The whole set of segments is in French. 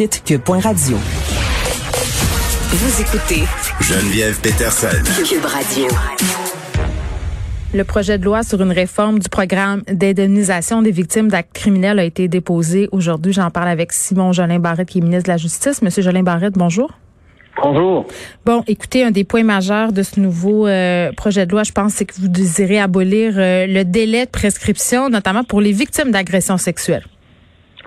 site cube.radio. Vous écoutez Geneviève Peterson. Cube Radio. Le projet de loi sur une réforme du programme d'indemnisation des victimes d'actes criminels a été déposé aujourd'hui. J'en parle avec Simon Jolin Barrette, qui est ministre de la Justice. Monsieur Jolin Barrette, bonjour. Bonjour. Bon, écoutez, un des points majeurs de ce nouveau euh, projet de loi, je pense, c'est que vous désirez abolir euh, le délai de prescription, notamment pour les victimes d'agressions sexuelles.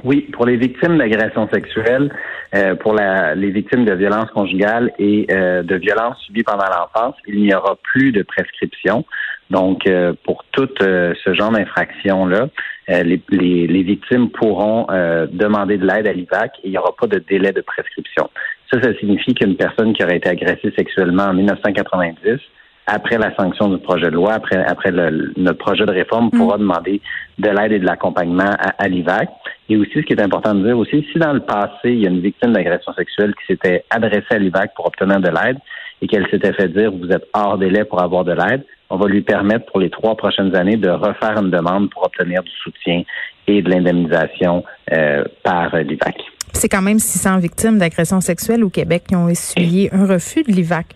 Oui, pour les victimes d'agressions sexuelles, euh, pour la, les victimes de violences conjugales et euh, de violences subies pendant l'enfance, il n'y aura plus de prescription. Donc, euh, pour tout ce genre d'infractions-là, les, les, les, victimes pourront demander de l'aide à l'IVAC et il n'y aura pas de délai de prescription. Ça, ça signifie qu'une personne qui aurait été agressée sexuellement en 1990 après la sanction du projet de loi, après, après le, notre projet de réforme, pourra demander de l'aide et de l'accompagnement à, à l'IVAC. Et aussi, ce qui est important de dire aussi, si dans le passé, il y a une victime d'agression sexuelle qui s'était adressée à l'IVAC pour obtenir de l'aide et qu'elle s'était fait dire vous êtes hors délai pour avoir de l'aide, on va lui permettre pour les trois prochaines années de refaire une demande pour obtenir du soutien et de l'indemnisation euh, par l'IVAC. C'est quand même 600 victimes d'agression sexuelle au Québec qui ont essuyé un refus de l'IVAC.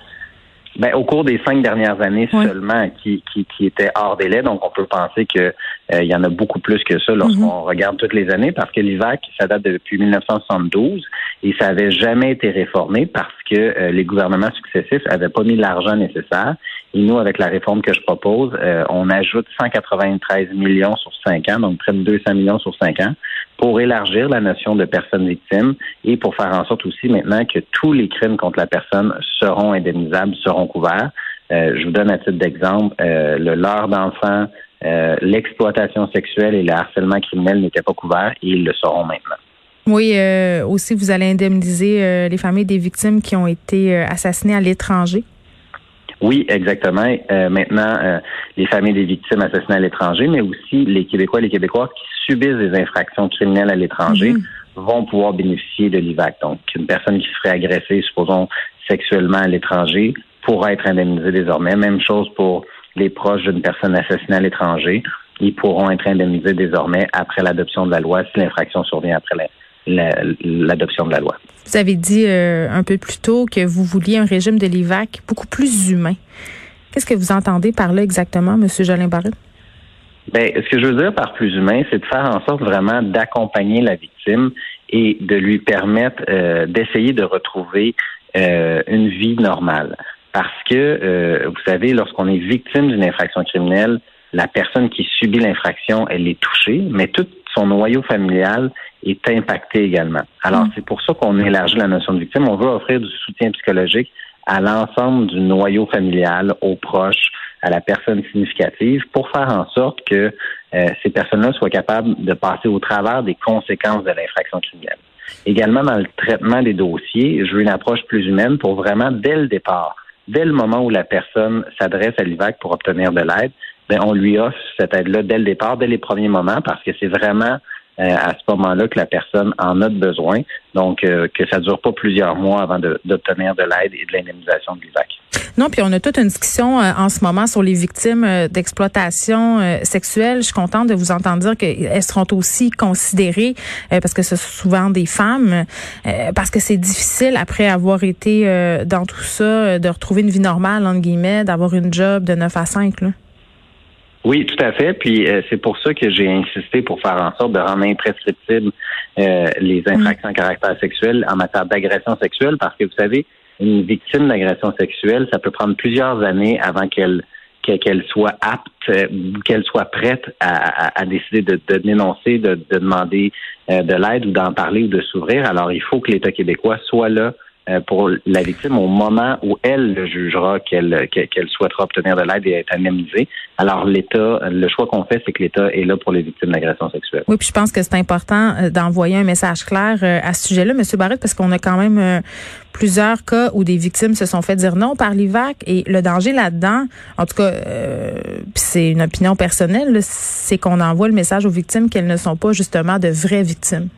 Ben, au cours des cinq dernières années seulement, qui, qui, qui étaient hors délai. Donc, on peut penser que il y en a beaucoup plus que ça lorsqu'on mhm. regarde toutes les années, parce que l'IVAC, ça date depuis 1972 et ça n'avait jamais été réformé parce que euh, les gouvernements successifs n'avaient pas mis l'argent nécessaire. Et nous, avec la réforme que je propose, euh, on ajoute 193 millions sur cinq ans, donc près de 200 millions sur cinq ans, pour élargir la notion de personne victime et pour faire en sorte aussi maintenant que tous les crimes contre la personne seront indemnisables, seront couverts. je vous donne à titre d'exemple le leurre d'enfants, euh, l'exploitation sexuelle et le harcèlement criminel n'étaient pas couverts et ils le seront maintenant. Oui, euh, aussi, vous allez indemniser euh, les familles des victimes qui ont été assassinées à l'étranger. Oui, exactement. maintenant, les familles des victimes assassinées à l'étranger, mais aussi les Québécois et les Québécoises qui subissent des infractions criminelles à l'étranger mhm. vont pouvoir bénéficier de l'IVAC. Donc, une personne qui serait agressée, supposons, sexuellement à l'étranger, pourra être indemnisée désormais. Même chose pour les proches d'une personne assassinée à l'étranger, ils pourront être indemnisés désormais après l'adoption de la loi si l'infraction survient après l'adoption de la loi. Vous avez dit euh, un peu plus tôt que vous vouliez un régime de l'IVAC beaucoup plus humain. Qu'est-ce que vous entendez par là exactement, M. Jolin Barrett? Ben, ce que je veux dire par plus humain, c'est de faire en sorte vraiment d'accompagner la victime et de lui permettre euh, d'essayer de retrouver euh, une vie normale. Parce que, euh, vous savez, lorsqu'on est victime d'une infraction criminelle, la personne qui subit l'infraction, elle est touchée, mais tout son noyau familial est impacté également. Alors, mm. c'est pour ça qu'on élargit la notion de victime. On veut offrir du soutien psychologique à l'ensemble du noyau familial, aux proches, à la personne significative, pour faire en sorte que euh, ces personnes-là soient capables de passer au travers des conséquences de l'infraction criminelle. Également, dans le traitement des dossiers, je veux une approche plus humaine pour vraiment, dès le départ, dès le moment où la personne s'adresse à l'IVAC pour obtenir de l'aide, ben, on lui offre cette aide-là dès le départ, dès les premiers moments, parce que c'est vraiment à ce moment-là que la personne en a besoin. Donc, euh, que ça dure pas plusieurs mois avant d'obtenir de, l'aide et de l'indemnisation de l'IVAC. Non, puis on a toute une discussion euh, en ce moment sur les victimes d'exploitation sexuelle. Je suis contente de vous entendre dire qu'elles seront aussi considérées, parce que ce sont souvent des femmes, parce que c'est difficile après avoir été dans tout ça, de retrouver une vie normale, entre guillemets, d'avoir une job de 9 à 5. Là. Oui, tout à fait. Puis euh, c'est pour ça que j'ai insisté pour faire en sorte de rendre imprescriptibles euh, les mm. infractions à caractère sexuel en matière d'agression sexuelle, parce que vous savez, une victime d'agression sexuelle, ça peut prendre plusieurs années avant qu'elle qu'elle soit apte, euh, qu'elle soit prête à, décider de, dénoncer, de, demander de l'aide ou d'en parler ou de s'ouvrir. Alors, il faut que l'État québécois soit là euh, pour la victime au moment où elle le jugera qu'elle qu'elle souhaitera obtenir de l'aide et être indemnisée. Alors l'État, le choix qu'on fait, c'est que l'État est là pour les victimes d'agression sexuelle. Oui, puis je pense que c'est important euh, d'envoyer un message clair euh, à ce sujet-là, Monsieur Barrett, parce qu'on a quand même plusieurs cas où des victimes se sont fait dire non par l'IVAC et le danger là-dedans, en tout cas, c'est une opinion personnelle, c'est qu'on envoie le message aux victimes qu'elles ne sont pas justement de vraies victimes.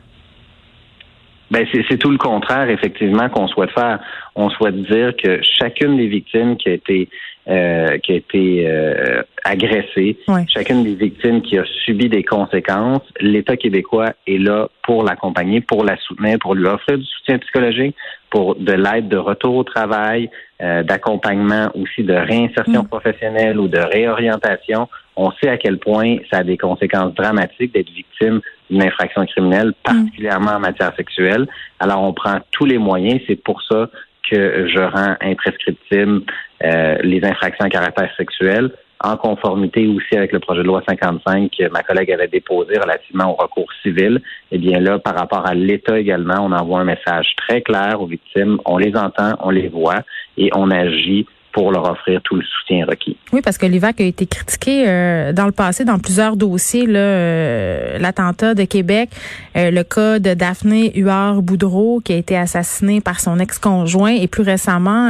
Ben c'est tout le contraire, effectivement, qu'on souhaite faire. On souhaite dire que chacune des victimes qui a été euh, qui a été euh, agressée, chacune des victimes qui a subi des conséquences, l'État québécois est là pour l'accompagner, pour la soutenir, pour lui offrir du soutien psychologique, pour de l'aide de retour au travail, euh, d'accompagnement aussi de réinsertion mm. professionnelle ou de réorientation. On sait à quel point ça a des conséquences dramatiques d'être victime d'une infraction criminelle, mm. particulièrement en matière sexuelle. Alors, on prend tous les moyens. C'est pour ça que je rends imprescriptible euh, les infractions à caractère sexuel en conformité aussi avec le projet de loi 55 que ma collègue avait déposé relativement au recours civil. Eh bien là, par rapport à l'État également, on envoie un message très clair aux victimes. On les entend, on les voit et on agit pour leur offrir tout le soutien requis. Oui, parce que l'IVAC a été critiqué euh, dans le passé dans plusieurs dossiers, euh, l'attentat de Québec, euh, le cas de Daphné Huard-Boudreau qui a été assassinée par son ex-conjoint et plus récemment,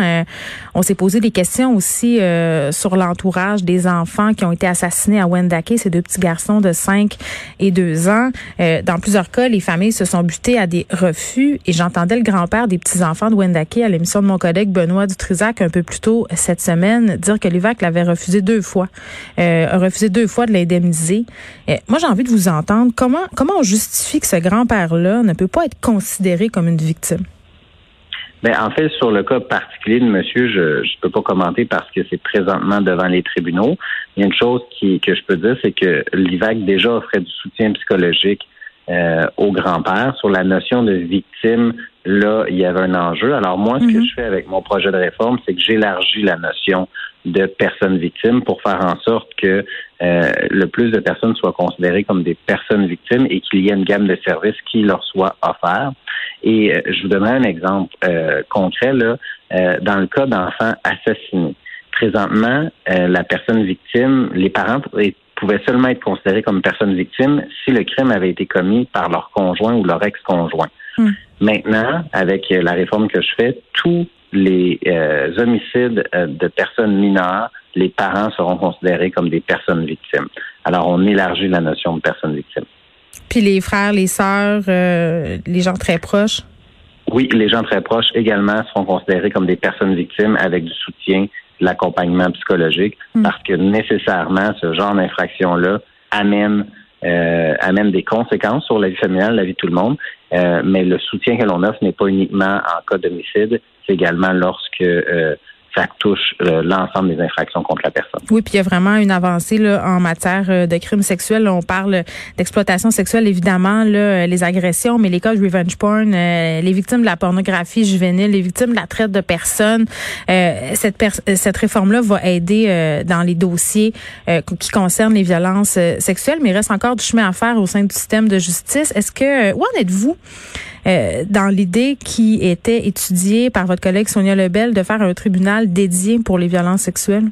on s'est posé des questions aussi sur l'entourage des enfants qui ont été assassinés à Wendake, ces deux petits garçons de 5 et 2 ans. dans plusieurs cas, les familles se sont butées à des refus et j'entendais le grand-père des petits-enfants de Wendake à l'émission de mon collègue Benoît Dutrisac un peu plus tôt cette semaine dire que l'IVAC l'avait refusé deux fois, euh, refusé deux fois de l'indemniser. Euh, moi, j'ai envie de vous entendre. Comment, comment on justifie que ce grand-père-là ne peut pas être considéré comme une victime? Ben, en fait, sur le cas particulier de monsieur, je ne peux pas commenter parce que c'est présentement devant les tribunaux. Il y a une chose que je peux dire, c'est que l'IVAC déjà offrait du soutien psychologique euh, au grand-père. Sur la notion de victime, là, il y avait un enjeu. Alors moi, ce que mhm. je fais avec mon projet de réforme, c'est que j'élargis la notion de personnes victimes pour faire en sorte que euh, le plus de personnes soient considérées comme des personnes victimes et qu'il y ait une gamme de services qui leur soit offert. Et euh, je vous donnerai un exemple euh, concret là, dans le cas d'enfants assassinés. Présentement, la personne victime, les parents pouvaient seulement être considérés comme personnes victimes si le crime avait été commis par leur conjoint ou leur ex-conjoint. Hmm. Maintenant, avec la réforme que je fais, tous les euh, homicides euh, de personnes mineures, les parents seront considérés comme des personnes victimes. Alors, on élargit la notion de personnes victimes. Puis les frères, les sœurs, euh, les gens très proches? Oui, les gens très proches également seront considérés comme des personnes victimes avec du soutien, l'accompagnement psychologique, hmm. parce que nécessairement, ce genre d'infraction-là amène euh, amène des conséquences sur la vie familiale, la vie de tout le monde. Euh, mais le soutien que l'on offre n'est pas uniquement en cas d'homicide, c'est également lorsque euh, ça touche euh, l'ensemble des infractions contre la personne. Oui, puis il y a vraiment une avancée là, en matière euh, de crimes sexuels. on parle d'exploitation sexuelle, évidemment, là, euh, les agressions, mais les cas de revenge porn, les victimes de la pornographie juvénile, les victimes de la traite de personnes. cette, cette réforme-là va aider dans les dossiers qui concernent les violences sexuelles, mais il reste encore du chemin à faire au sein du système de justice. Est-ce que, où en êtes-vous? Euh, dans l'idée qui était étudiée par votre collègue Sonia Lebel de faire un tribunal dédié pour les violences sexuelles?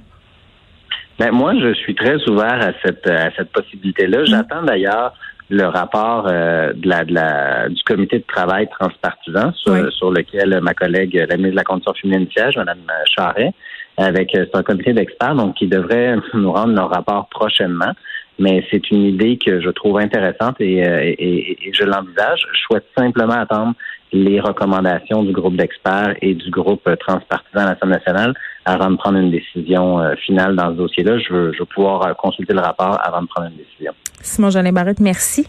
Ben, moi, je suis très ouvert à cette, à cette possibilité-là. Mm. J'attends d'ailleurs le rapport euh, de la, de la, du comité de travail transpartisan sur, sur lequel ma collègue, la ministre de la Condition féminine siège, Mme Charret, avec euh, son comité d'experts, donc qui devrait nous rendre leur rapport prochainement mais c'est une idée que je trouve intéressante et, euh, et, et je l'envisage. Je souhaite simplement attendre les recommandations du groupe d'experts et du groupe transpartisan à l'Assemblée nationale avant de prendre une décision euh, finale dans ce dossier-là. Je veux, je veux pouvoir euh, consulter le rapport avant de prendre une décision. Simon Jeannet Barrette, merci.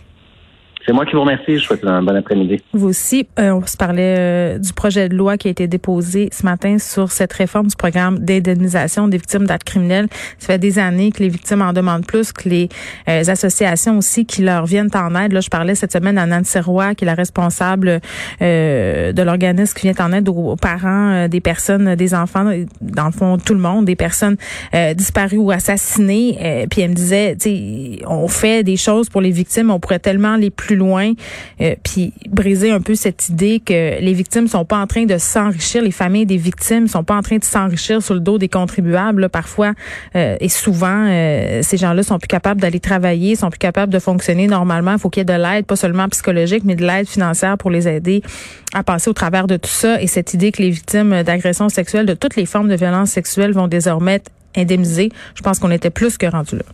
C'est moi qui vous remercie. Je souhaite un bon après-midi. Vous aussi. Euh, on se parlait euh, du projet de loi qui a été déposé ce matin sur cette réforme du programme d'indemnisation des victimes d'actes criminels. Ça fait des années que les victimes en demandent plus, que les euh, associations aussi qui leur viennent en aide. Là, je parlais cette semaine à Nancy Roy, qui est la responsable de l'organisme qui vient en aide aux, parents des personnes, des enfants, dans le fond, tout le monde, des personnes disparues ou assassinées. puis elle me disait, on fait des choses pour les victimes, on pourrait tellement les plus loin, euh, puis briser un peu cette idée que les victimes sont pas en train de s'enrichir, les familles des victimes sont pas en train de s'enrichir sur le dos des contribuables. parfois euh, et souvent, euh, ces gens-là sont plus capables d'aller travailler, sont plus capables de fonctionner normalement. Il faut qu'il y ait de l'aide, pas seulement psychologique, mais de l'aide financière pour les aider à passer au travers de tout ça. Et cette idée que les victimes d'agressions sexuelles, de toutes les formes de violence sexuelle, vont désormais être indemnisées, je pense qu'on était plus que rendu là.